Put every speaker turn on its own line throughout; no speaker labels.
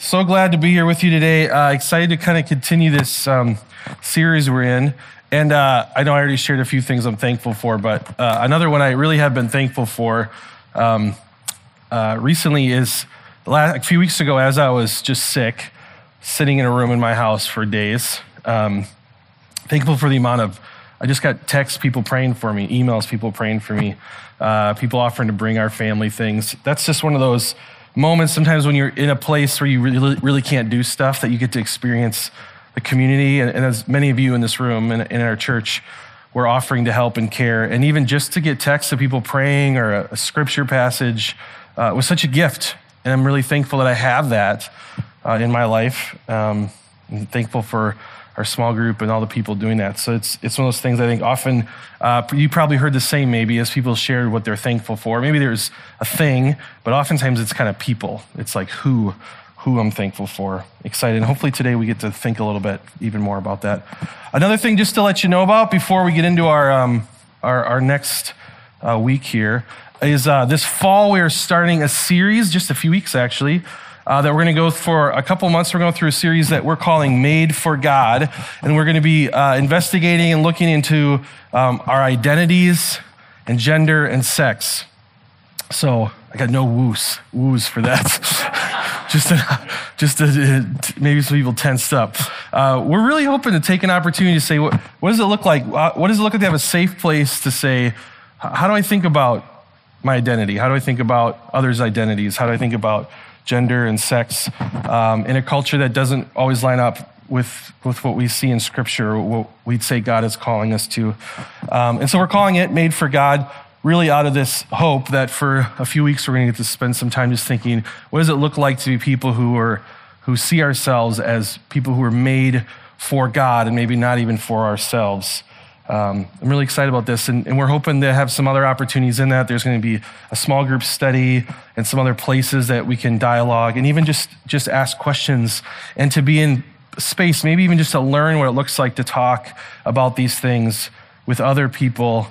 So glad to be here with you today. Uh, excited to kind of continue this um, series we're in. And uh, I know I already shared a few things I'm thankful for, but uh, another one I really have been thankful for um, uh, recently is last, a few weeks ago, as I was just sick, sitting in a room in my house for days. Um, thankful for the amount of, I just got texts, people praying for me, emails, people praying for me, uh, people offering to bring our family things. That's just one of those moments sometimes when you're in a place where you really, really can't do stuff that you get to experience the community. And, and as many of you in this room and in our church, we're offering to help and care. And even just to get texts of people praying or a, a scripture passage uh, was such a gift. And I'm really thankful that I have that uh, in my life. Um, I'm thankful for our small group and all the people doing that. So it's, it's one of those things I think often uh, you probably heard the same maybe as people shared what they're thankful for. Maybe there's a thing, but oftentimes it's kind of people. It's like who, who I'm thankful for. Excited. And hopefully today we get to think a little bit even more about that. Another thing just to let you know about before we get into our, um, our, our, next uh, week here is uh, this fall we are starting a series, just a few weeks actually, uh, that we're going to go for a couple months. We're going through a series that we're calling Made for God. And we're going to be uh, investigating and looking into um, our identities and gender and sex. So I got no woos, woos for that. just to, just maybe some people tensed up. Uh, we're really hoping to take an opportunity to say, what, what does it look like? Uh, what does it look like to have a safe place to say, how do I think about my identity? How do I think about others' identities? How do I think about gender and sex um, in a culture that doesn't always line up with, with what we see in Scripture, what we'd say God is calling us to. Um, and so we're calling it Made for God, really out of this hope that for a few weeks we're going to get to spend some time just thinking, what does it look like to be people who are who see ourselves as people who are made for God and maybe not even for ourselves. Um, I'm really excited about this, and, and, we're hoping to have some other opportunities in that. There's going to be a small group study and some other places that we can dialogue and even just just ask questions and to be in space, maybe even just to learn what it looks like to talk about these things with other people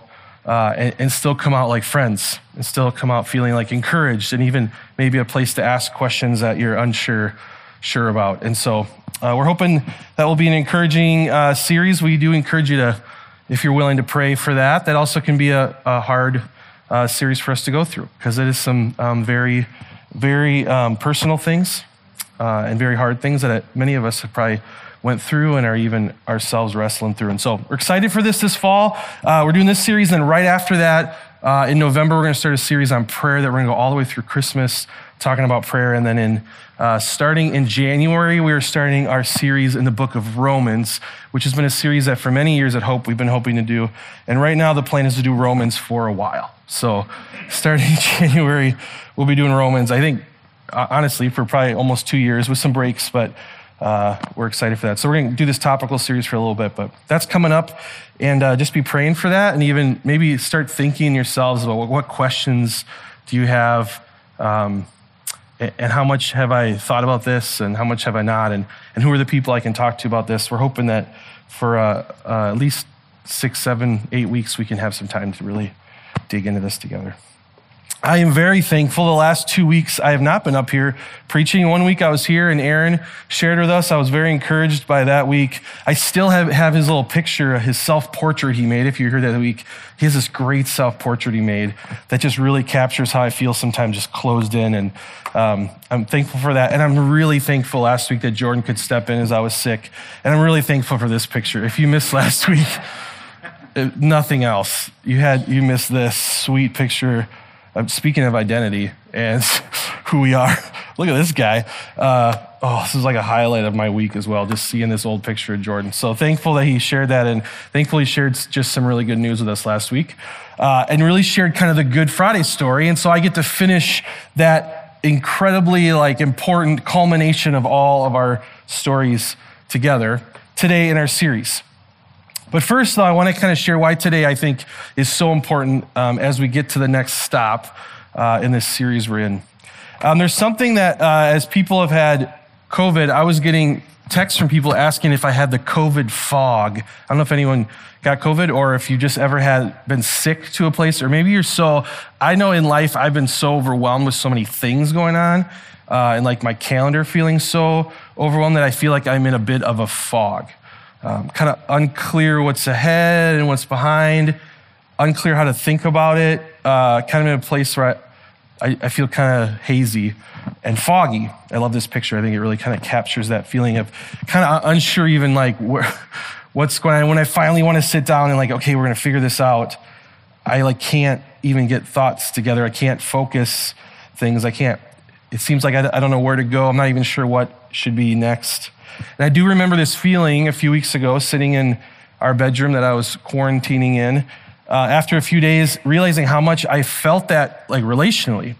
uh, and, and still come out like friends and still come out feeling like encouraged and even maybe a place to ask questions that you're unsure sure about. And so uh, we're hoping that will be an encouraging uh, series. We do encourage you to if you're willing to pray for that. That also can be a, a hard uh, series for us to go through because it is some um, very, very um, personal things uh, and very hard things that many of us have probably went through and are even ourselves wrestling through. And so we're excited for this this fall. Uh, we're doing this series, and right after that, uh, in November, we're going to start a series on prayer that we're going to go all the way through Christmas, talking about prayer. And then in uh, starting in January, we are starting our series in the book of Romans, which has been a series that for many years at Hope we've been hoping to do. And right now, the plan is to do Romans for a while. So, starting January, we'll be doing Romans, I think, uh, honestly, for probably almost two years with some breaks, but uh, we're excited for that. So, we're going to do this topical series for a little bit, but that's coming up. And uh, just be praying for that and even maybe start thinking yourselves about what, what questions do you have. Um, and how much have I thought about this and how much have I not and, and who are the people I can talk to about this. We're hoping that for uh, uh, at least six, seven, eight weeks we can have some time to really dig into this together. I am very thankful. The last two weeks, I have not been up here preaching. One week I was here and Aaron shared with us. I was very encouraged by that week. I still have, have his little picture, his self portrait he made. If you heard that week, he has this great self portrait he made that just really captures how I feel sometimes just closed in. And um, I'm thankful for that. And I'm really thankful last week that Jordan could step in as I was sick. And I'm really thankful for this picture. If you missed last week, uh, nothing else. You had, you missed this sweet picture speaking of identity and who we are, look at this guy. Uh, oh, this is like a highlight of my week as well, just seeing this old picture of Jordan. So thankful that he shared that and thankfully shared just some really good news with us last week uh, and really shared kind of the Good Friday story. And so I get to finish that incredibly like important culmination of all of our stories together today in our series. But first, though, I want to kind of share why today I think is so important um, as we get to the next stop uh, in this series we're in. Um, there's something that, uh, as people have had COVID, I was getting texts from people asking if I had the COVID fog. I don't know if anyone got COVID or if you just ever had been sick to a place, or maybe you're so. I know in life I've been so overwhelmed with so many things going on uh, and like my calendar feeling so overwhelmed that I feel like I'm in a bit of a fog. Um, kind of unclear what's ahead and what's behind, unclear how to think about it, uh, kind of in a place where I, I, I feel kind of hazy and foggy. I love this picture. I think it really kind of captures that feeling of kind of unsure, even like where, what's going on. When I finally want to sit down and like, okay, we're going to figure this out, I like can't even get thoughts together. I can't focus things. I can't. It seems like I, I don't know where to go. I'm not even sure what should be next. And I do remember this feeling a few weeks ago, sitting in our bedroom that I was quarantining in. Uh, after a few days, realizing how much I felt that, like relationally,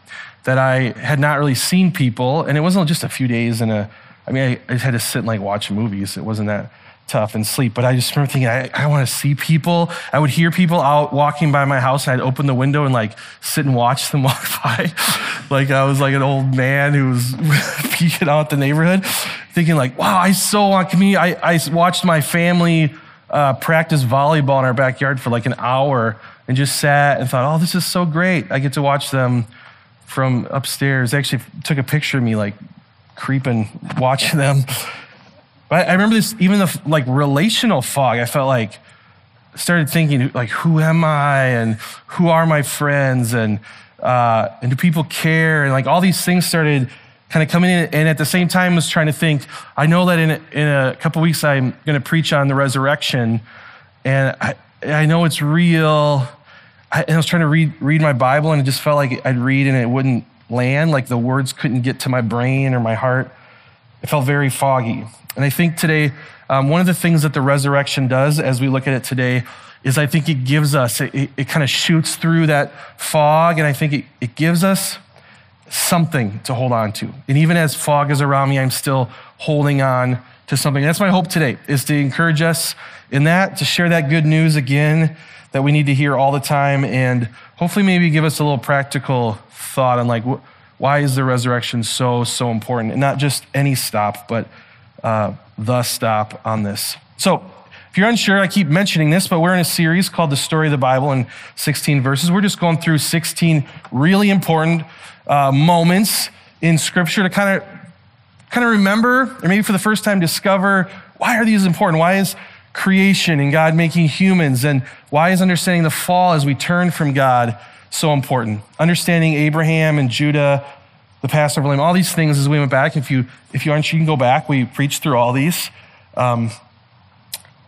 that I had not really seen people, and it wasn't just a few days and a. I mean, I, I just had to sit and like watch movies. It wasn't that tough and sleep. But I just remember thinking, I, I want to see people. I would hear people out walking by my house, and I'd open the window and like sit and watch them walk by. like I was like an old man who was peeking out the neighborhood, thinking like, wow, I so want community. I, I watched my family uh, practice volleyball in our backyard for like an hour and just sat and thought, oh, this is so great. I get to watch them from upstairs. They actually took a picture of me like creeping, watching them. But I remember this, even the like relational fog. I felt like started thinking like, who am I and who are my friends and uh, and do people care and like all these things started kind of coming in. And at the same time, was trying to think. I know that in in a couple weeks I'm going to preach on the resurrection, and I I know it's real. I, I was trying to read read my Bible and it just felt like I'd read and it wouldn't land. Like the words couldn't get to my brain or my heart. It felt very foggy. And I think today, um, one of the things that the resurrection does as we look at it today is I think it gives us, it, it, it kind of shoots through that fog, and I think it, it gives us something to hold on to. And even as fog is around me, I'm still holding on to something. And That's my hope today, is to encourage us in that, to share that good news again that we need to hear all the time, and hopefully maybe give us a little practical thought on like, why is the resurrection so, so important? And not just any stop, but uh, the stop on this. So, if you're unsure, I keep mentioning this, but we're in a series called The Story of the Bible in 16 verses. We're just going through 16 really important uh, moments in Scripture to kind of kind of remember, or maybe for the first time discover why are these important? Why is creation and God making humans, and why is understanding the fall as we turn from God so important? Understanding Abraham and Judah the Passover lamb, all these things as we went back. If you, if you aren't, you can go back. We preached through all these. Um,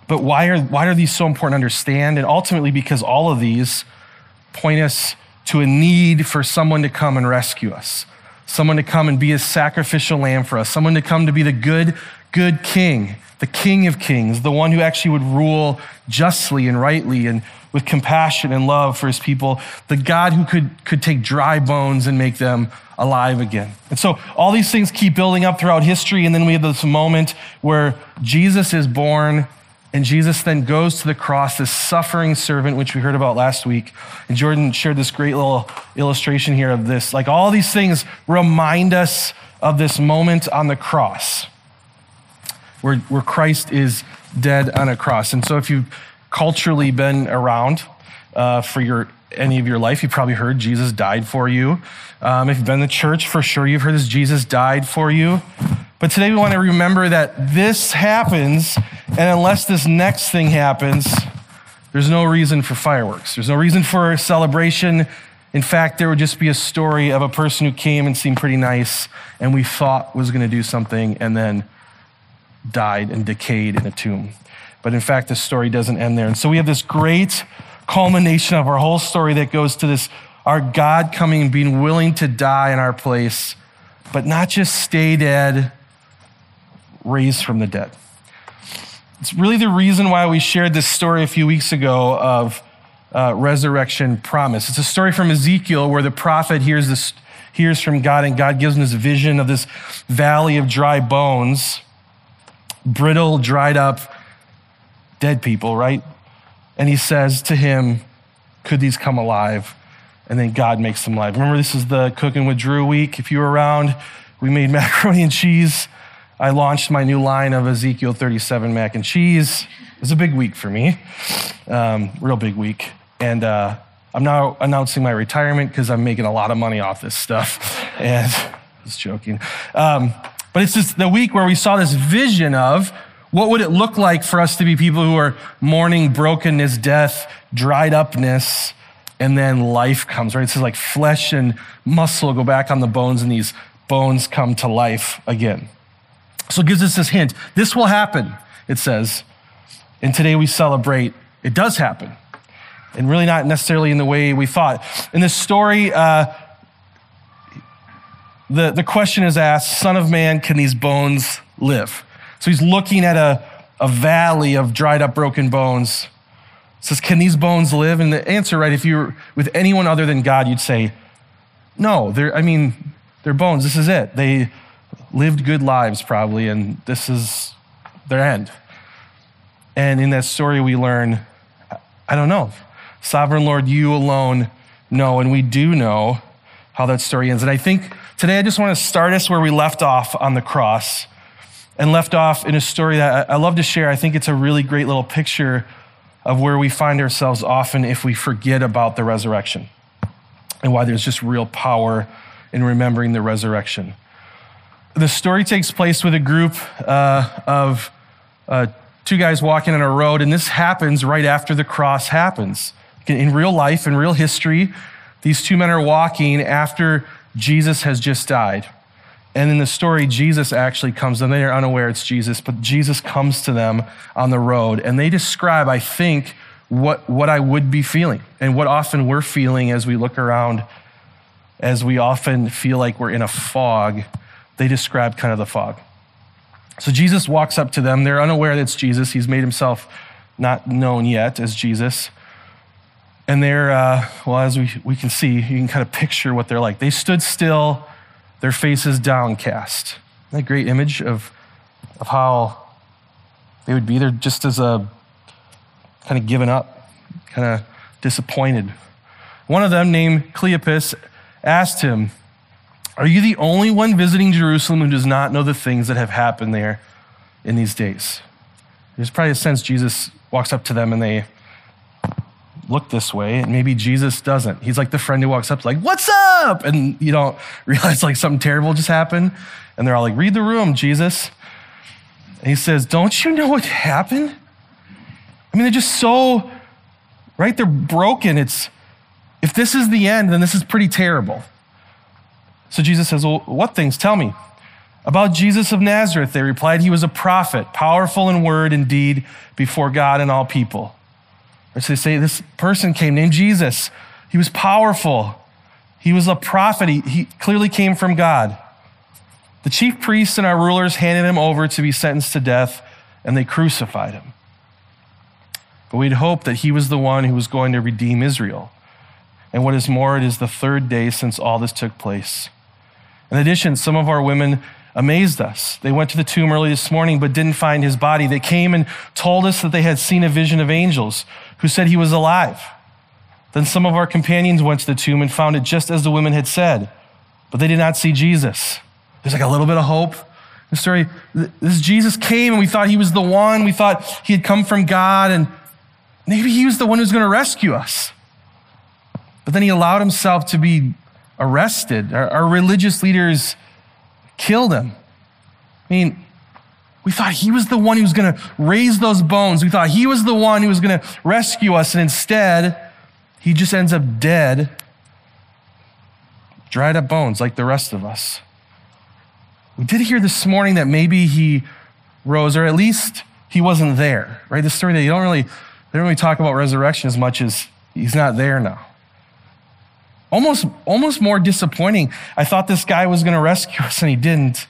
but why are, why are these so important to understand? And ultimately, because all of these point us to a need for someone to come and rescue us, someone to come and be a sacrificial lamb for us, someone to come to be the good, good king, the king of kings, the one who actually would rule justly and rightly and with compassion and love for his people, the God who could, could take dry bones and make them alive again. And so all these things keep building up throughout history. And then we have this moment where Jesus is born and Jesus then goes to the cross, this suffering servant, which we heard about last week. And Jordan shared this great little illustration here of this. Like all these things remind us of this moment on the cross where, where Christ is dead on a cross. And so if you've culturally been around uh, for your any of your life, you've probably heard Jesus died for you. Um, if you've been in the church, for sure you've heard this Jesus died for you. But today we want to remember that this happens, and unless this next thing happens, there's no reason for fireworks. There's no reason for celebration. In fact, there would just be a story of a person who came and seemed pretty nice and we thought was going to do something and then died and decayed in a tomb. But in fact, the story doesn't end there. And so we have this great culmination of our whole story that goes to this our God coming and being willing to die in our place, but not just stay dead, raised from the dead. It's really the reason why we shared this story a few weeks ago of uh, resurrection promise. It's a story from Ezekiel where the prophet hears this, hears from God, and God gives him this vision of this valley of dry bones, brittle, dried up, dead people, right? And he says to him, Could these come alive? And then God makes them alive. Remember, this is the Cooking with Drew week. If you were around, we made macaroni and cheese. I launched my new line of Ezekiel 37 mac and cheese. It was a big week for me, um, real big week. And uh, I'm now announcing my retirement because I'm making a lot of money off this stuff. And Just joking. Um, but it's just the week where we saw this vision of what would it look like for us to be people who are mourning brokenness, death, dried upness, and then life comes, right? It says like flesh and muscle go back on the bones, and these bones come to life again. So it gives us this hint. This will happen, it says. And today we celebrate it does happen. And really not necessarily in the way we thought. In this story, uh, the, the question is asked Son of Man, can these bones live? So he's looking at a, a valley of dried up, broken bones. says, Can these bones live? And the answer, right, if you were with anyone other than God, you'd say, No, they're, I mean, they're bones. This is it. They lived good lives, probably, and this is their end. And in that story, we learn, I don't know. Sovereign Lord, you alone know, and we do know how that story ends. And I think today I just want to start us where we left off on the cross and left off in a story that I love to share. I think it's a really great little picture of where we find ourselves often if we forget about the resurrection and why there's just real power in remembering the resurrection. The story takes place with a group uh, of uh, two guys walking on a road, and this happens right after the cross happens. In real life, in real history, these two men are walking after Jesus has just died. And in the story, Jesus actually comes, and they are unaware it's Jesus, but Jesus comes to them on the road, and they describe, I think, what, what I would be feeling and what often we're feeling as we look around, as we often feel like we're in a fog. They describe kind of the fog. So Jesus walks up to them. They're unaware that it's Jesus. He's made himself not known yet as Jesus. And they're, uh, well, as we, we can see, you can kind of picture what they're like. They stood still their faces downcast. That great image of, of how they would be there just as a kind of given up, kind of disappointed. One of them, named Cleopas, asked him, Are you the only one visiting Jerusalem who does not know the things that have happened there in these days? There's probably a sense Jesus walks up to them and they look this way, and maybe Jesus doesn't. He's like the friend who walks up, like, What's up? And you don't realize like something terrible just happened. And they're all like, Read the room, Jesus. And he says, Don't you know what happened? I mean, they're just so, right? They're broken. It's, if this is the end, then this is pretty terrible. So Jesus says, Well, what things? Tell me. About Jesus of Nazareth, they replied, He was a prophet, powerful in word and deed before God and all people. Or so they say this person came named Jesus. He was powerful. He was a prophet. He, he clearly came from God. The chief priests and our rulers handed him over to be sentenced to death, and they crucified him. But we'd hoped that he was the one who was going to redeem Israel. And what is more, it is the third day since all this took place. In addition, some of our women amazed us. They went to the tomb early this morning but didn't find his body. They came and told us that they had seen a vision of angels who said he was alive. Then some of our companions went to the tomb and found it just as the women had said, but they did not see Jesus. There's like a little bit of hope. The story, this Jesus came and we thought he was the one. We thought he had come from God and maybe he was the one who's going to rescue us. But then he allowed himself to be arrested. Our, our religious leaders killed him. I mean, we thought he was the one who was going to raise those bones. We thought he was the one who was going to rescue us. And instead, he just ends up dead, dried up bones like the rest of us. We did hear this morning that maybe he rose, or at least he wasn't there, right? The story that you don't really, they don't really talk about resurrection as much as he's not there now. Almost, almost more disappointing. I thought this guy was going to rescue us and he didn't.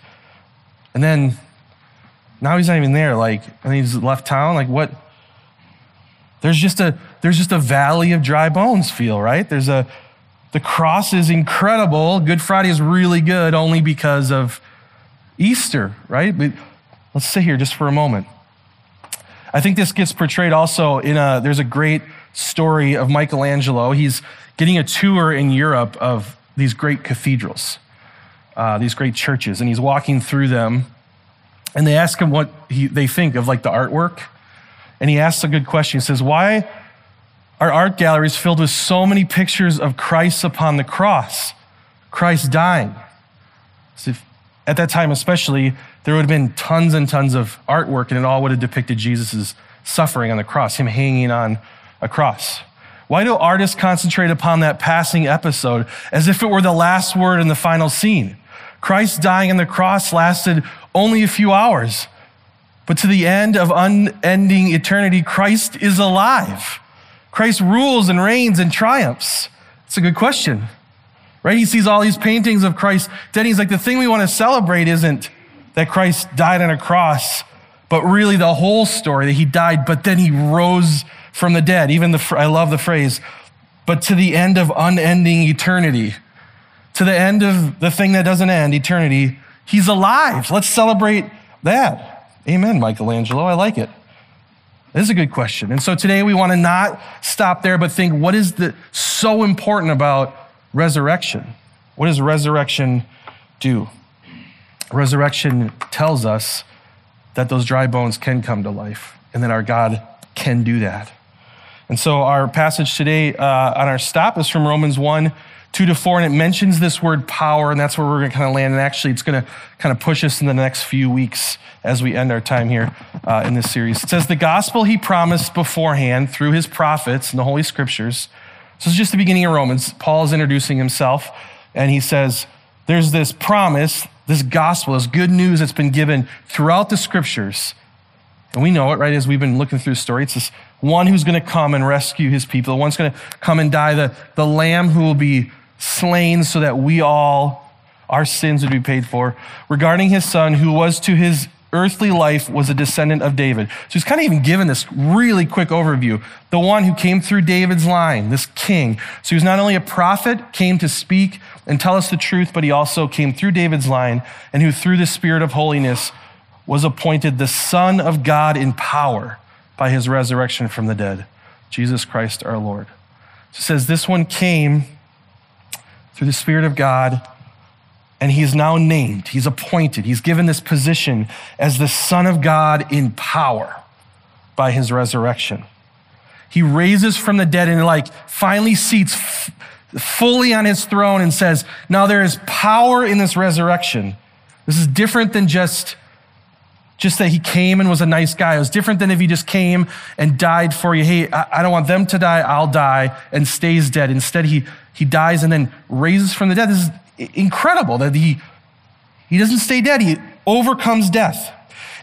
And then now he's not even there. Like, and he's left town. Like, what? There's just a there's just a valley of dry bones feel, right? There's a the cross is incredible. Good Friday is really good only because of Easter, right? But let's sit here just for a moment. I think this gets portrayed also in a there's a great story of Michelangelo. He's getting a tour in Europe of these great cathedrals, uh, these great churches, and he's walking through them and they ask him what he, they think of like the artwork. And he asks a good question. He says, Why are art galleries filled with so many pictures of Christ upon the cross, Christ dying? So if, at that time, especially, there would have been tons and tons of artwork, and it all would have depicted Jesus' suffering on the cross, him hanging on a cross. Why do artists concentrate upon that passing episode as if it were the last word in the final scene? Christ dying on the cross lasted only a few hours, but to the end of unending eternity, Christ is alive. Christ rules and reigns and triumphs. It's a good question, right? He sees all these paintings of Christ. Then he's like, the thing we want to celebrate isn't that Christ died on a cross, but really the whole story that he died, but then he rose from the dead. Even the, I love the phrase, but to the end of unending eternity, to the end of the thing that doesn't end, eternity, he's alive. Let's celebrate that. Amen, Michelangelo. I like it. This is a good question. And so today we want to not stop there, but think what is the so important about resurrection? What does resurrection do? Resurrection tells us that those dry bones can come to life and that our God can do that. And so our passage today uh, on our stop is from Romans 1 2 to 4, and it mentions this word power, and that's where we're going to kind of land. And actually, it's going to kind of push us in the next few weeks as we end our time here uh, in this series. It says, The gospel he promised beforehand through his prophets in the Holy Scriptures. So it's just the beginning of Romans. Paul is introducing himself, and he says, There's this promise, this gospel, this good news that's been given throughout the Scriptures. And we know it, right? As we've been looking through the story, it's this one who's going to come and rescue his people, the one's going to come and die, the, the lamb who will be slain so that we all, our sins would be paid for, regarding his son, who was to his earthly life was a descendant of David. So he's kind of even given this really quick overview. The one who came through David's line, this king. So he was not only a prophet, came to speak and tell us the truth, but he also came through David's line and who through the spirit of holiness was appointed the son of God in power by his resurrection from the dead, Jesus Christ our Lord. So it says this one came through the Spirit of God, and he's now named, he's appointed, he's given this position as the Son of God in power by his resurrection. He raises from the dead and, like, finally seats f- fully on his throne and says, Now there is power in this resurrection. This is different than just just that he came and was a nice guy. It was different than if he just came and died for you. Hey, I, don't want them to die, I'll die, and stays dead. Instead, he, he dies and then raises from the dead. This is incredible that he, he doesn't stay dead, he overcomes death.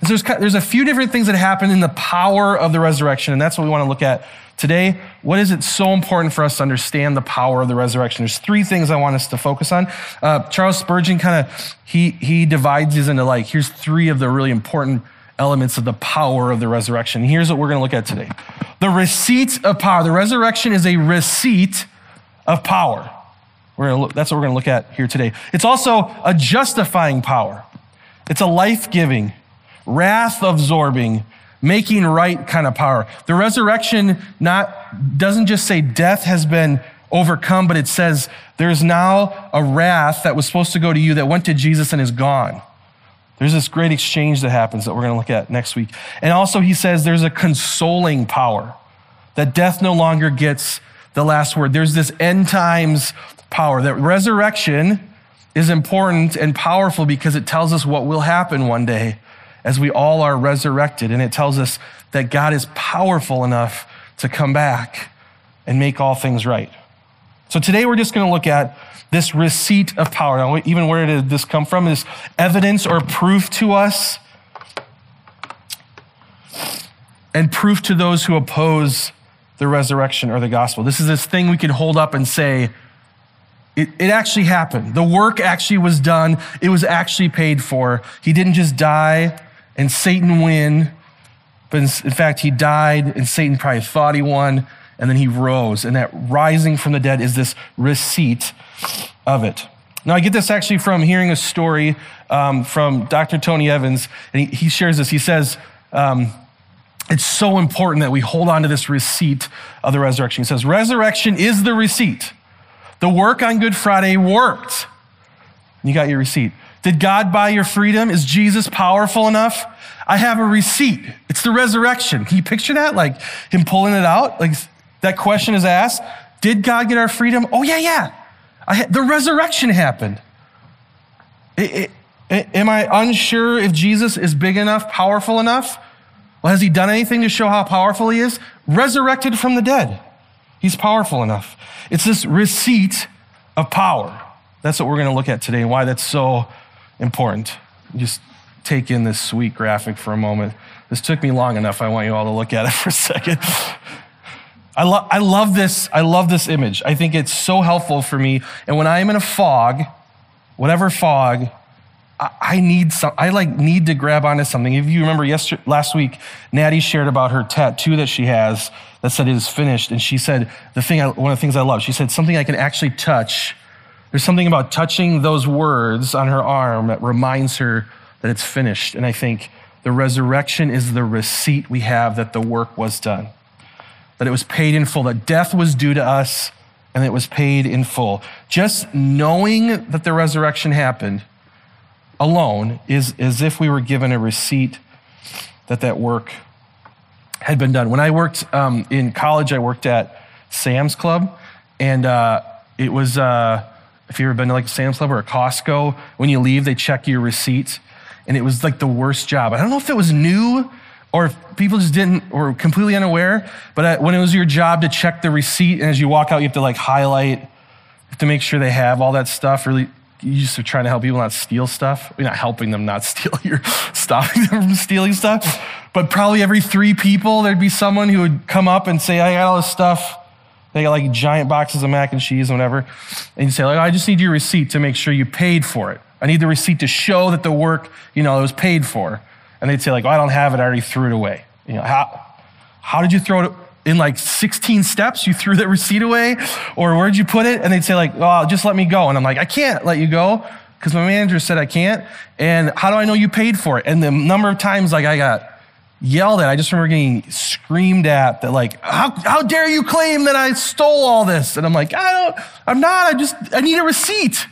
And so there's, there's a few different things that happen in the power of the resurrection, and that's what we want to look at today. What is it so important for us to understand the power of the resurrection? There's three things I want us to focus on. Uh, Charles Spurgeon kind of he he divides these into like here's three of the really important elements of the power of the resurrection. Here's what we're going to look at today: the receipt of power. The resurrection is a receipt of power. We're to look, that's what we're going to look at here today. It's also a justifying power. It's a life giving wrath absorbing, making right kind of power. The resurrection not, doesn't just say death has been overcome, but it says there's now a wrath that was supposed to go to you that went to Jesus and is gone. There's this great exchange that happens that we're going to look at next week. And also, he says there's a consoling power, that death no longer gets the last word. There's this end times power, that resurrection is important and powerful because it tells us what will happen one day as we all are resurrected. And it tells us that God is powerful enough to come back and make all things right. So today we're just going to look at this receipt of power. Now, even where did this come from? Is evidence or proof to us and proof to those who oppose the resurrection or the gospel. This is this thing we can hold up and say, it, it, actually happened. The work actually was done. It was actually paid for. He didn't just die and Satan win. But in, fact, he died, and Satan probably thought he won, and then he rose. And that rising from the dead is this receipt of it. Now, I get this actually from hearing a story um, from Dr. Tony Evans, and he, he shares this. He says, um, it's so important that we hold on to this receipt of the resurrection. He says, Resurrection is the receipt. The work on Good Friday worked. You got your receipt. Did God buy your freedom? Is Jesus powerful enough? I have a receipt. It's the resurrection. Can you picture that? Like him pulling it out? Like that question is asked. Did God get our freedom? Oh, yeah, yeah. Ha- the resurrection happened. I- I- am I unsure if Jesus is big enough, powerful enough? Well, has he done anything to show how powerful he is? Resurrected from the dead. He's powerful enough. It's this receipt of power. That's what we're going to look at today and why that's so important. Just take in this sweet graphic for a moment. This took me long enough. I want you all to look at it for a second. I, lo- I love this. I love this image. I think it's so helpful for me. And when I am in a fog, whatever fog, I, I need some. I like need to grab onto something. If you remember yesterday, last week, Natty shared about her tattoo that she has that said it is finished, and she said the thing. I, one of the things I love. She said something I can actually touch. There's something about touching those words on her arm that reminds her that it's finished. And I think the resurrection is the receipt we have that the work was done that it was paid in full, that death was due to us and it was paid in full. Just knowing that the resurrection happened alone is as if we were given a receipt that that work had been done. When I worked um, in college, I worked at Sam's Club, and uh, it was. Uh, if you've ever been to like Sam's Club or a Costco, when you leave, they check your receipt, and it was like the worst job. I don't know if it was new or if people just didn't or completely unaware, but when it was your job to check the receipt, and as you walk out, you have to like highlight, to make sure they have all that stuff. Really, you just are trying to help people not steal stuff. You're not helping them not steal, you're stopping them from stealing stuff. But probably every three people, there'd be someone who would come up and say, I got all this stuff. They got like giant boxes of mac and cheese and whatever. And you say, like, I just need your receipt to make sure you paid for it. I need the receipt to show that the work, you know, was paid for. And they'd say, like, oh, I don't have it, I already threw it away. You know, how, how did you throw it in like 16 steps? You threw that receipt away? Or where'd you put it? And they'd say, like, oh, just let me go. And I'm like, I can't let you go because my manager said I can't. And how do I know you paid for it? And the number of times like I got yelled at, I just remember getting screamed at that like, how, how dare you claim that I stole all this? And I'm like, I don't, I'm not, I just, I need a receipt.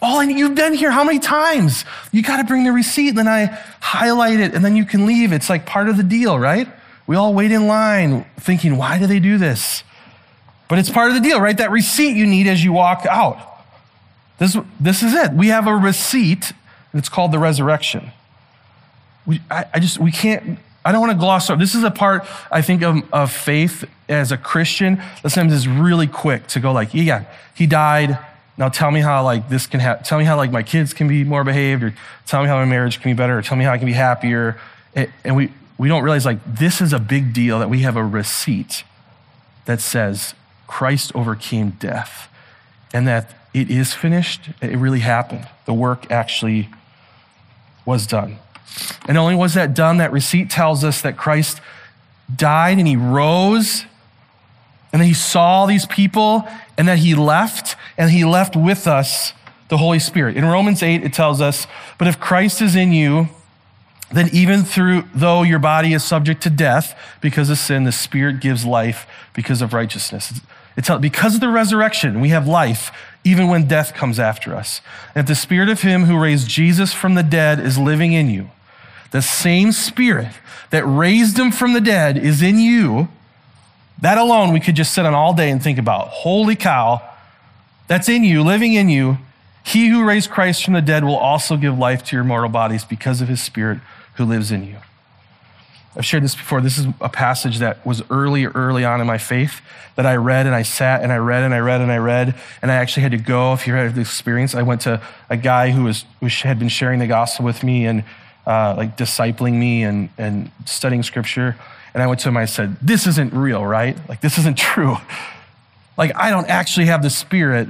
All I need, you've been here how many times? You got to bring the receipt. And Then I highlight it and then you can leave. It's like part of the deal, right? We all wait in line thinking, why do they do this? But it's part of the deal, right? That receipt you need as you walk out. This, this is it. We have a receipt, and it's called the resurrection. We, I, I just, we can't, I don't want to gloss over. This is a part, I think, of, of faith as a Christian that sometimes is really quick to go like, yeah, he died. Now tell me how like this can happen. Tell me how like my kids can be more behaved, or tell me how my marriage can be better, or tell me how I can be happier. And, and we, we don't realize like this is a big deal that we have a receipt that says Christ overcame death and that it is finished. It really happened. The work actually was done. And only was that done, that receipt tells us that Christ died and he rose and that he saw these people and that he left and he left with us the Holy Spirit. In Romans 8, it tells us, but if Christ is in you, then even through though your body is subject to death because of sin, the Spirit gives life because of righteousness. It's because of the resurrection, we have life even when death comes after us. And if the Spirit of Him who raised Jesus from the dead is living in you, the same Spirit that raised Him from the dead is in you, that alone we could just sit on all day and think about. Holy cow, that's in you, living in you. He who raised Christ from the dead will also give life to your mortal bodies because of His Spirit who lives in you. I've shared this before. This is a passage that was early, early on in my faith that I read and I sat and I read and I read and I read. And I actually had to go. If you had the experience, I went to a guy who was, who had been sharing the gospel with me and uh, like discipling me and, and studying scripture. And I went to him, I said, This isn't real, right? Like, this isn't true. Like, I don't actually have the spirit.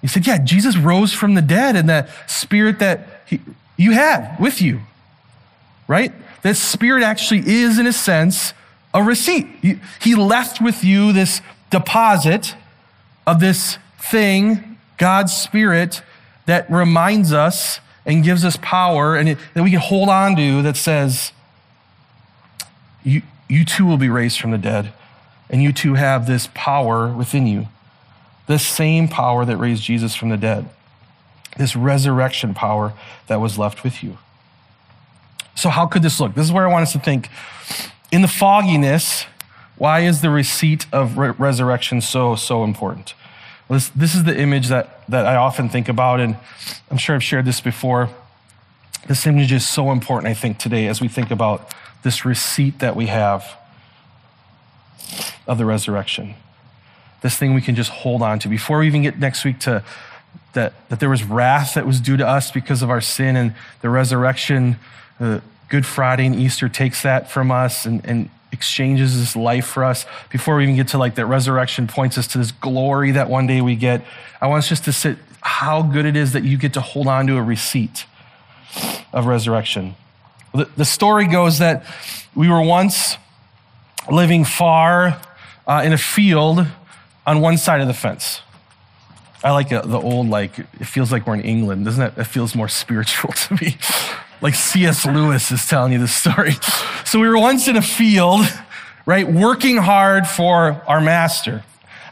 He said, Yeah, Jesus rose from the dead, and that spirit that he, you have with you right? That spirit actually is, in a sense, a receipt. He left with you this deposit of this thing, God's spirit, that reminds us and gives us power and it, that we can hold on to that says, you, you too will be raised from the dead, and you too have this power within you. This same power that raised Jesus from the dead. This resurrection power that was left with you. So, how could this look? This is where I want us to think. In the fogginess, why is the receipt of re- resurrection so, so important? This, this is the image that, that I often think about, and I'm sure I've shared this before. This image is so important, I think, today as we think about this receipt that we have of the resurrection. This thing we can just hold on to. Before we even get next week to that, that there was wrath that was due to us because of our sin and the resurrection, uh, Good Friday and Easter takes that from us and, and exchanges this life for us. Before we even get to like that resurrection points us to this glory that one day we get. I want us just to sit how good it is that you get to hold on to a receipt of resurrection. The, the story goes that we were once living far uh, in a field on one side of the fence. I like the old, like, it feels like we're in England. Doesn't it? It feels more spiritual to me. Like C.S. Lewis is telling you this story. So we were once in a field, right, working hard for our master.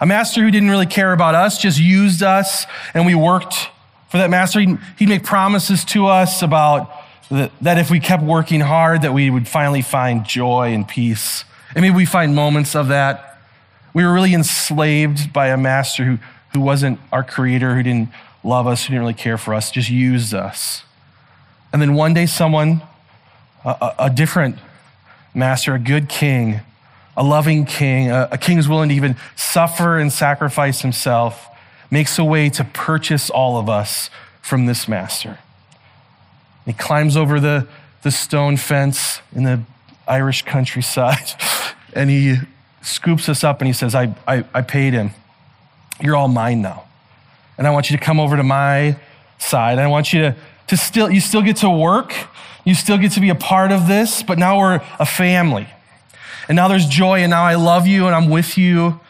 A master who didn't really care about us, just used us, and we worked for that master. He'd, he'd make promises to us about the, that if we kept working hard, that we would finally find joy and peace. And maybe we find moments of that. We were really enslaved by a master who, who wasn't our creator, who didn't love us, who didn't really care for us, just used us. And then one day, someone, a, a different master, a good king, a loving king, a, a king who's willing to even suffer and sacrifice himself, makes a way to purchase all of us from this master. He climbs over the, the stone fence in the Irish countryside and he scoops us up and he says, I, I, I paid him. You're all mine now. And I want you to come over to my side. I want you to, to still, you still get to work. You still get to be a part of this, but now we're a family. And now there's joy, and now I love you and I'm with you.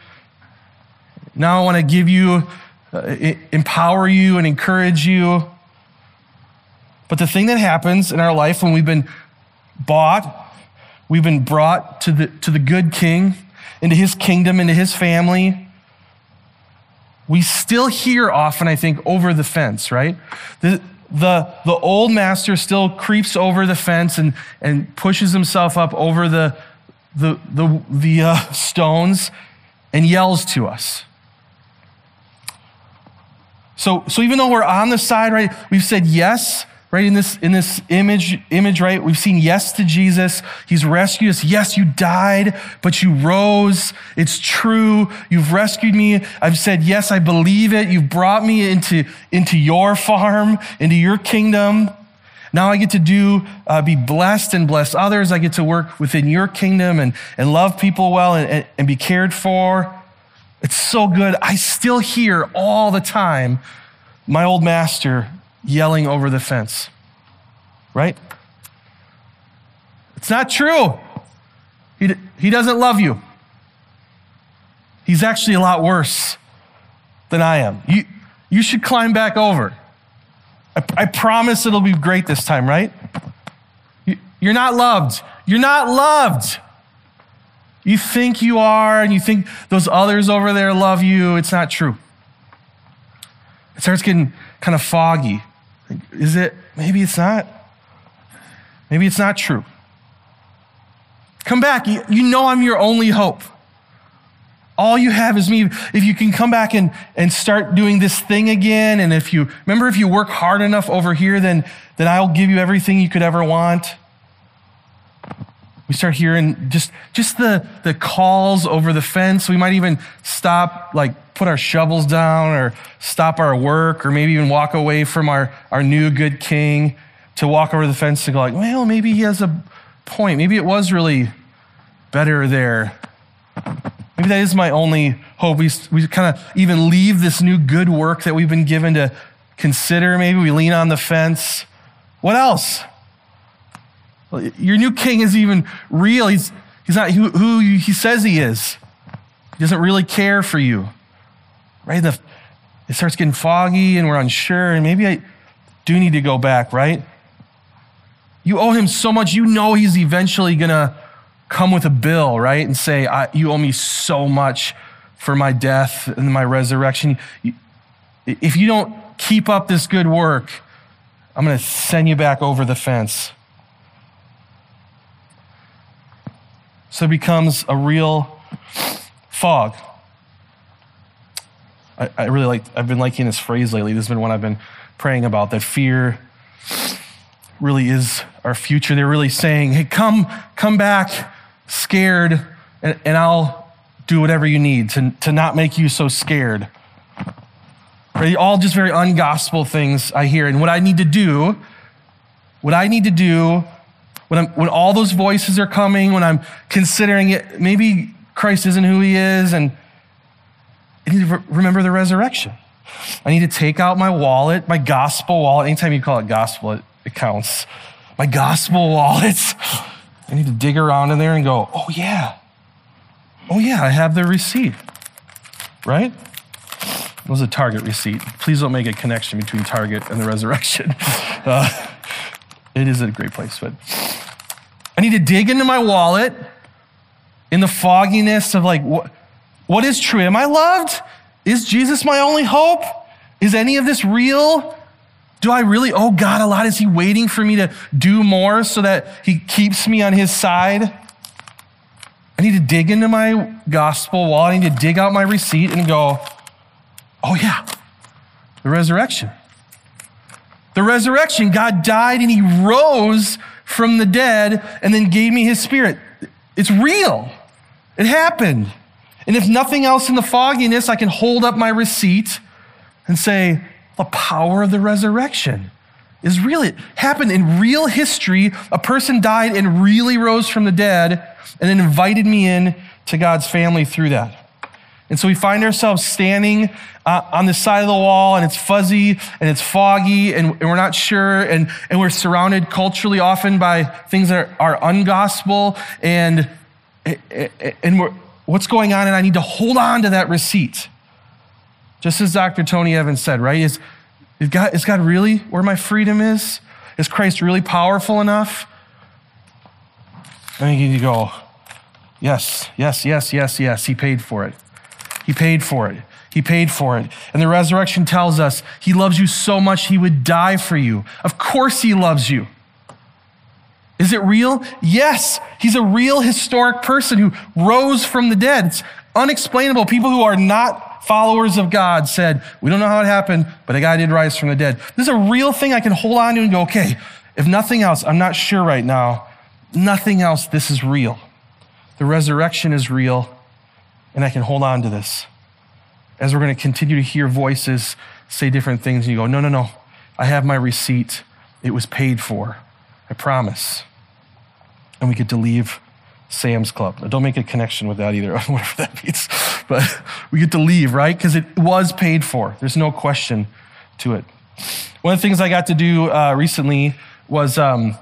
Now I want to give you, uh, empower you and encourage you. But the thing that happens in our life when we've been bought, we've been brought to the, to the good king, into his kingdom, into his family, we still hear often, I think, over the fence, right? The, the, the old master still creeps over the fence and, and pushes himself up over the, the, the, the uh, stones and yells to us. So, so even though we're on the side, right, we've said yes, right, in this, in this image, image, right, we've seen yes to Jesus. He's rescued us. Yes, you died, but you rose. It's true. You've rescued me. I've said, yes, I believe it. You've brought me into, into your farm, into your kingdom. Now I get to do, uh, be blessed and bless others. I get to work within your kingdom and, and love people well and, and, and be cared for. It's so good. I still hear all the time my old master yelling over the fence, right? It's not true. He, he doesn't love you. He's actually a lot worse than I am. You, you should climb back over. I, I promise it'll be great this time, right? You, you're not loved. You're not loved. You think you are, and you think those others over there love you. It's not true. It starts getting kind of foggy. Is it? Maybe it's not. Maybe it's not true. Come back. You, you know I'm your only hope. All you have is me. If you can come back and, and start doing this thing again, and if you remember, if you work hard enough over here, then, then I'll give you everything you could ever want. We start hearing just, just the, the calls over the fence. We might even stop, like, put our shovels down or stop our work or maybe even walk away from our, our new good king to walk over the fence and go, like, well, maybe he has a point. Maybe it was really better there. Maybe that is my only hope. We, we kind of even leave this new good work that we've been given to consider. Maybe we lean on the fence. What else? Your new king is even real. He's, he's not who, who he says he is. He doesn't really care for you. Right? The, it starts getting foggy and we're unsure, and maybe I do need to go back, right? You owe him so much, you know he's eventually going to come with a bill, right? And say, You owe me so much for my death and my resurrection. If you don't keep up this good work, I'm going to send you back over the fence. So it becomes a real fog. I, I really like, I've been liking this phrase lately. This has been one I've been praying about that fear really is our future. They're really saying, hey, come, come back scared, and, and I'll do whatever you need to, to not make you so scared. Right? All just very ungospel things I hear. And what I need to do, what I need to do when, I'm, when all those voices are coming, when I'm considering it, maybe Christ isn't who he is, and I need to remember the resurrection. I need to take out my wallet, my gospel wallet. Anytime you call it gospel, it, it counts. My gospel wallets. I need to dig around in there and go, oh, yeah. Oh, yeah, I have the receipt. Right? It was a Target receipt. Please don't make a connection between Target and the resurrection. Uh, it is a great place, but I need to dig into my wallet in the fogginess of like, what, what is true? Am I loved? Is Jesus my only hope? Is any of this real? Do I really owe God a lot? Is He waiting for me to do more so that He keeps me on His side? I need to dig into my gospel wall. I need to dig out my receipt and go, oh, yeah, the resurrection. The resurrection. God died and He rose from the dead and then gave me His Spirit. It's real, it happened. And if nothing else in the fogginess, I can hold up my receipt and say, the power of the resurrection is real. It happened in real history. A person died and really rose from the dead and then invited me in to God's family through that. And so we find ourselves standing uh, on the side of the wall, and it's fuzzy and it's foggy, and, and, we're not sure, and, and we're surrounded culturally often by things that are, are ungospel, and, and what's going on, and I need to hold on to that receipt. Just as Dr. Tony Evans said, right? Is, is, God, is God really where my freedom is? Is Christ really powerful enough? I think you to go, yes, yes, yes, yes, yes. He paid for it. He paid for it. He paid for it. And the resurrection tells us he loves you so much he would die for you. Of course, he loves you. Is it real? Yes. He's a real historic person who rose from the dead. It's unexplainable. People who are not followers of God said, We don't know how it happened, but a guy did rise from the dead. This is a real thing I can hold on to and go, okay, if nothing else, I'm not sure right now, nothing else, this is real. The resurrection is real, and I can hold on to this. As we're going to continue to hear voices say different things, and you go, no, no, no, I have my receipt. It was paid for. I promise. And we get to leave Sam's Club. Don't make a connection with that either, whatever that means. But we get to leave, right? Because it was paid for. There's no question to it. One of the things I got to do uh, recently was um,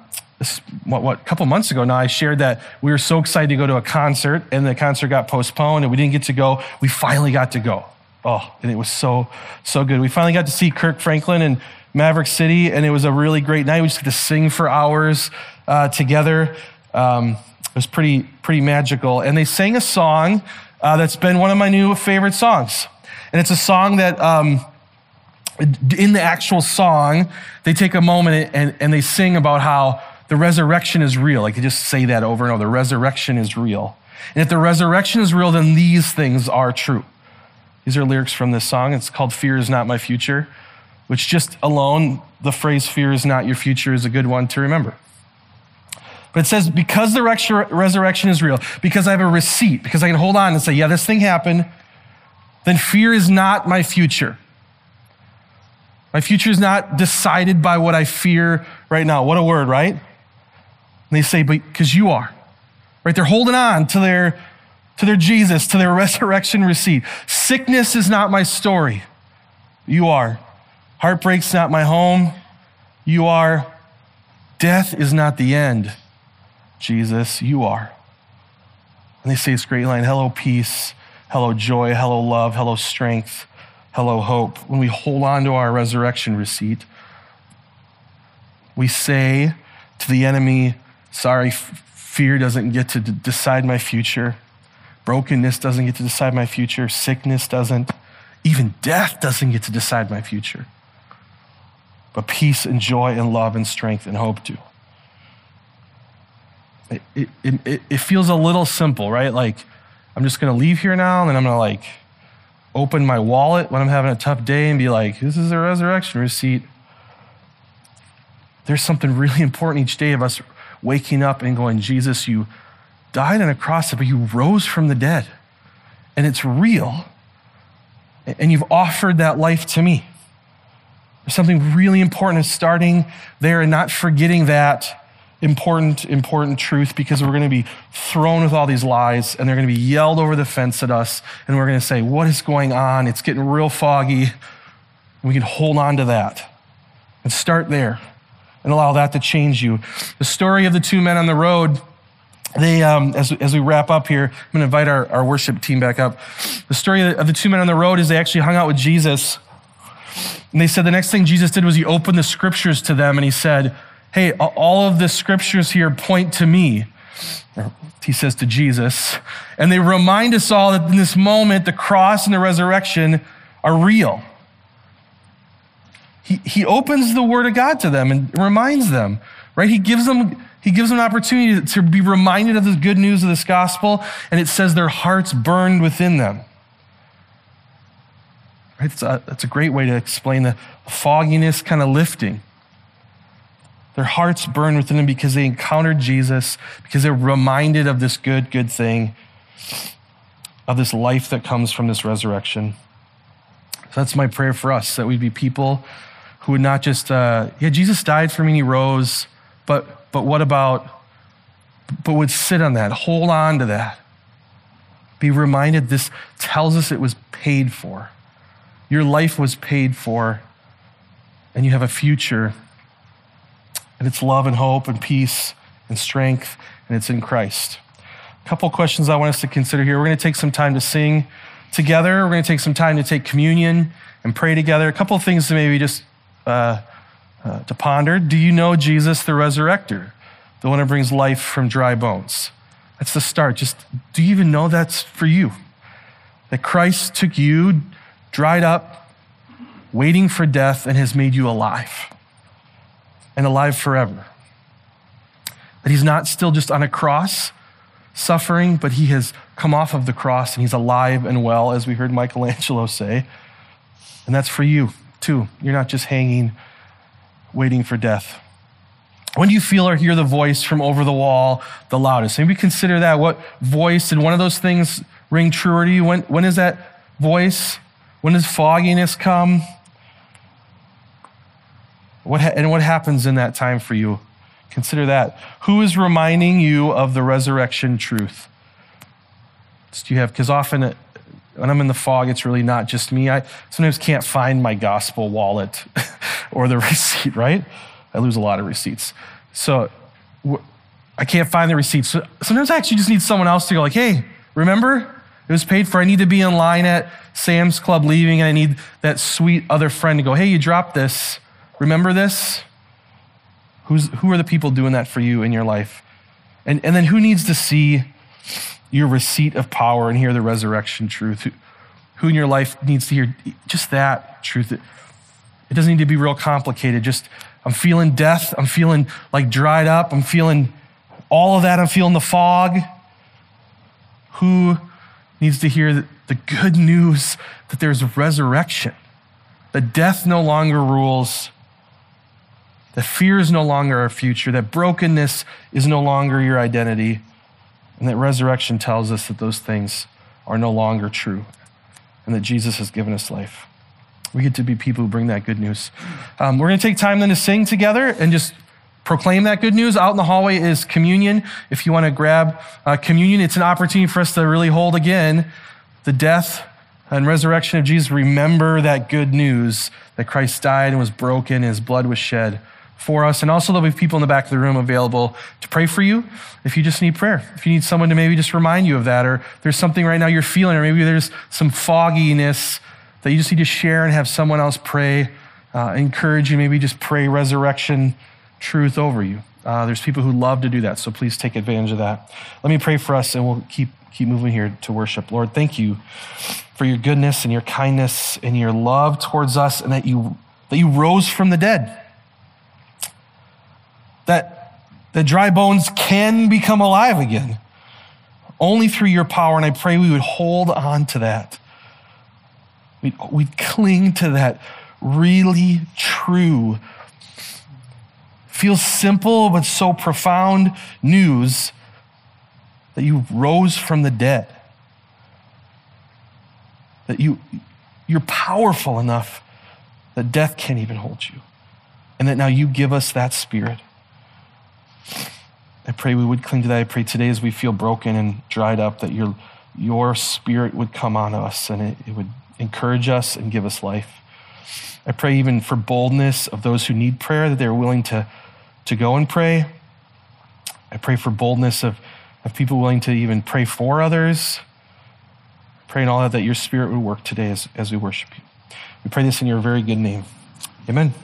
what, what, a couple months ago now, I shared that we were so excited to go to a concert, and the concert got postponed, and we didn't get to go. We finally got to go. Oh, and it was so, so good. We finally got to see Kirk Franklin in Maverick City, and it was a really great night. We just got to sing for hours uh, together. Um, it was pretty, pretty magical. And they sang a song uh, that's been one of my new favorite songs. And it's a song that, um, in the actual song, they take a moment and, and they sing about how the resurrection is real. Like they just say that over and over. The resurrection is real. And if the resurrection is real, then these things are true. These are lyrics from this song. It's called Fear is Not My Future, which just alone, the phrase fear is not your future is a good one to remember. But it says, because the resurrection is real, because I have a receipt, because I can hold on and say, yeah, this thing happened, then fear is not my future. My future is not decided by what I fear right now. What a word, right? And they say, but because you are. Right? They're holding on to their, to their Jesus, to their resurrection receipt. Sickness is not my story. You are. Heartbreak's not my home. You are. Death is not the end. Jesus, you are. And they say this great line hello, peace, hello, joy, hello, love, hello, strength, hello, hope. When we hold on to our resurrection receipt, we say to the enemy, sorry, fear doesn't get to d- decide my future. Brokenness doesn't get to decide my future. Sickness doesn't. Even death doesn't get to decide my future. But peace and joy and love and strength and hope do it, it, it, feels a little simple, right? Like, I'm just going to leave here now, and I'm going to like open my wallet when I'm having a tough day and be like, this is a resurrection receipt. There's something really important each day of us waking up and going, Jesus, you died on a cross, but you rose from the dead. And it's real. And you've offered that life to me. There's something really important is starting there and not forgetting that important, important truth because we're going to be thrown with all these lies and they're going to be yelled over the fence at us. And we're going to say, What is going on? It's getting real foggy. We can hold on to that and start there and allow that to change you. The story of the two men on the road, they, um, as, as we wrap up here, I'm going to invite our, our worship team back up. The story of the two men on the road is they actually hung out with Jesus. And they said the next thing Jesus did was he opened the scriptures to them and he said, hey, all of the scriptures here point to me. He says to Jesus. And they remind us all that in this moment, the cross and the resurrection are real. He, he opens the word of God to them and reminds them, right? He gives them, he gives them an opportunity to be reminded of the good news of this gospel, and it says their hearts burned within them. That's a, that's a great way to explain the fogginess kind of lifting. Their hearts burn within them because they encountered Jesus, because they're reminded of this good, good thing, of this life that comes from this resurrection. So that's my prayer for us that we'd be people who would not just, uh, yeah, Jesus died for me and he rose, but, but what about, but would sit on that, hold on to that. Be reminded this tells us it was paid for. Your life was paid for, and you have a future and it's love and hope and peace and strength, and it's in Christ. A couple questions I want us to consider here. We're going to take some time to sing together. We're going to take some time to take communion and pray together. A couple things to maybe just uh, uh, to ponder. Do you know Jesus, the resurrector, the one who brings life from dry bones? That's the start. Just do you even know that's for you? That Christ took you, dried up, waiting for death, and has made you alive and alive forever. That he's not still just on a cross suffering, but he has come off of the cross and he's alive and well, as we heard Michelangelo say. And that's for you too. You're not just hanging, waiting for death. When do you feel or hear the voice from over the wall the loudest? Maybe consider that. What voice did one of those things ring truer to you? When, when is that voice? When does fogginess come? What ha- and what happens in that time for you? Consider that. Who is reminding you of the resurrection truth? Do you have, because often it, when I'm in the fog, it's really not just me. I sometimes can't find my gospel wallet or the receipt, right? I lose a lot of receipts. So I can't find the receipt. So sometimes I actually just need someone else to go, like, hey, remember? It was paid for. I need to be in line at Sam's Club leaving, and I need that sweet other friend to go, hey, you dropped this. Remember this? Who's, who are the people doing that for you in your life? And, and then who needs to see your receipt of power and hear the resurrection truth? Who, who in your life needs to hear just that truth? It, it doesn't need to be real complicated. Just, I'm feeling death. I'm feeling like dried up. I'm feeling all of that. I'm feeling the fog. Who needs to hear the, good news that there's resurrection? That death no longer rules that fear is no longer our future, that brokenness is no longer your identity, and that resurrection tells us that those things are no longer true, and that Jesus has given us life. We get to be people who bring that good news. Um, we're going to take time then to sing together and just proclaim that good news. Out in the hallway is communion. If you want to grab uh, communion, it's an opportunity for us to really hold again the death and resurrection of Jesus. Remember that good news that Christ died and was broken, and his blood was shed for us. And also, there'll be people in the back of the room available to pray for you if you just need prayer. If you need someone to maybe just remind you of that, or there's something right now you're feeling, or maybe there's some fogginess that you just need to share and have someone else pray, uh, encourage you, maybe just pray resurrection truth over you. Uh, there's people who love to do that, so please take advantage of that. Let me pray for us, and we'll keep keep moving here to worship. Lord, thank you for your goodness and your kindness and your love towards us, and that you that you rose from the dead that the dry bones can become alive again. Only through your power. And I pray we would hold on to that. We'd, we'd cling to that really true, feels simple but so profound news that you rose from the dead. That you, you're powerful enough that death can't even hold you. And that now you give us that spirit. I pray we would cling to that. I pray today as we feel broken and dried up that your, your spirit would come on us and it, it would encourage us and give us life. I pray even for boldness of those who need prayer, that they're willing to, to go and pray. I pray for boldness of, of people willing to even pray for others. Pray in all that, that your spirit would work today as, as we worship you. We pray this in your very good name. Amen.